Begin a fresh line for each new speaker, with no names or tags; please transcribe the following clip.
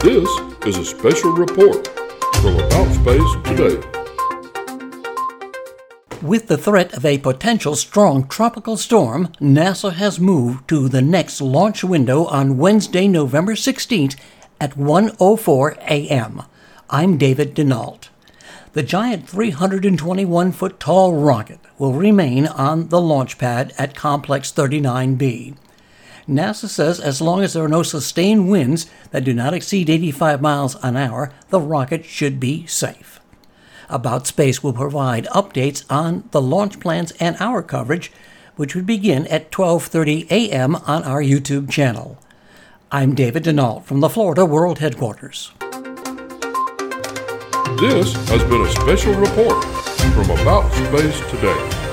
This is a special report from About Space Today.
With the threat of a potential strong tropical storm, NASA has moved to the next launch window on Wednesday, November 16th at 1:04 a.m. I'm David Denault. The giant 321 foot tall rocket will remain on the launch pad at Complex 39B. NASA says as long as there are no sustained winds that do not exceed 85 miles an hour, the rocket should be safe. About Space will provide updates on the launch plans and our coverage, which would begin at 12:30 a.m. on our YouTube channel. I'm David Denault from the Florida World Headquarters.
This has been a special report from About Space Today.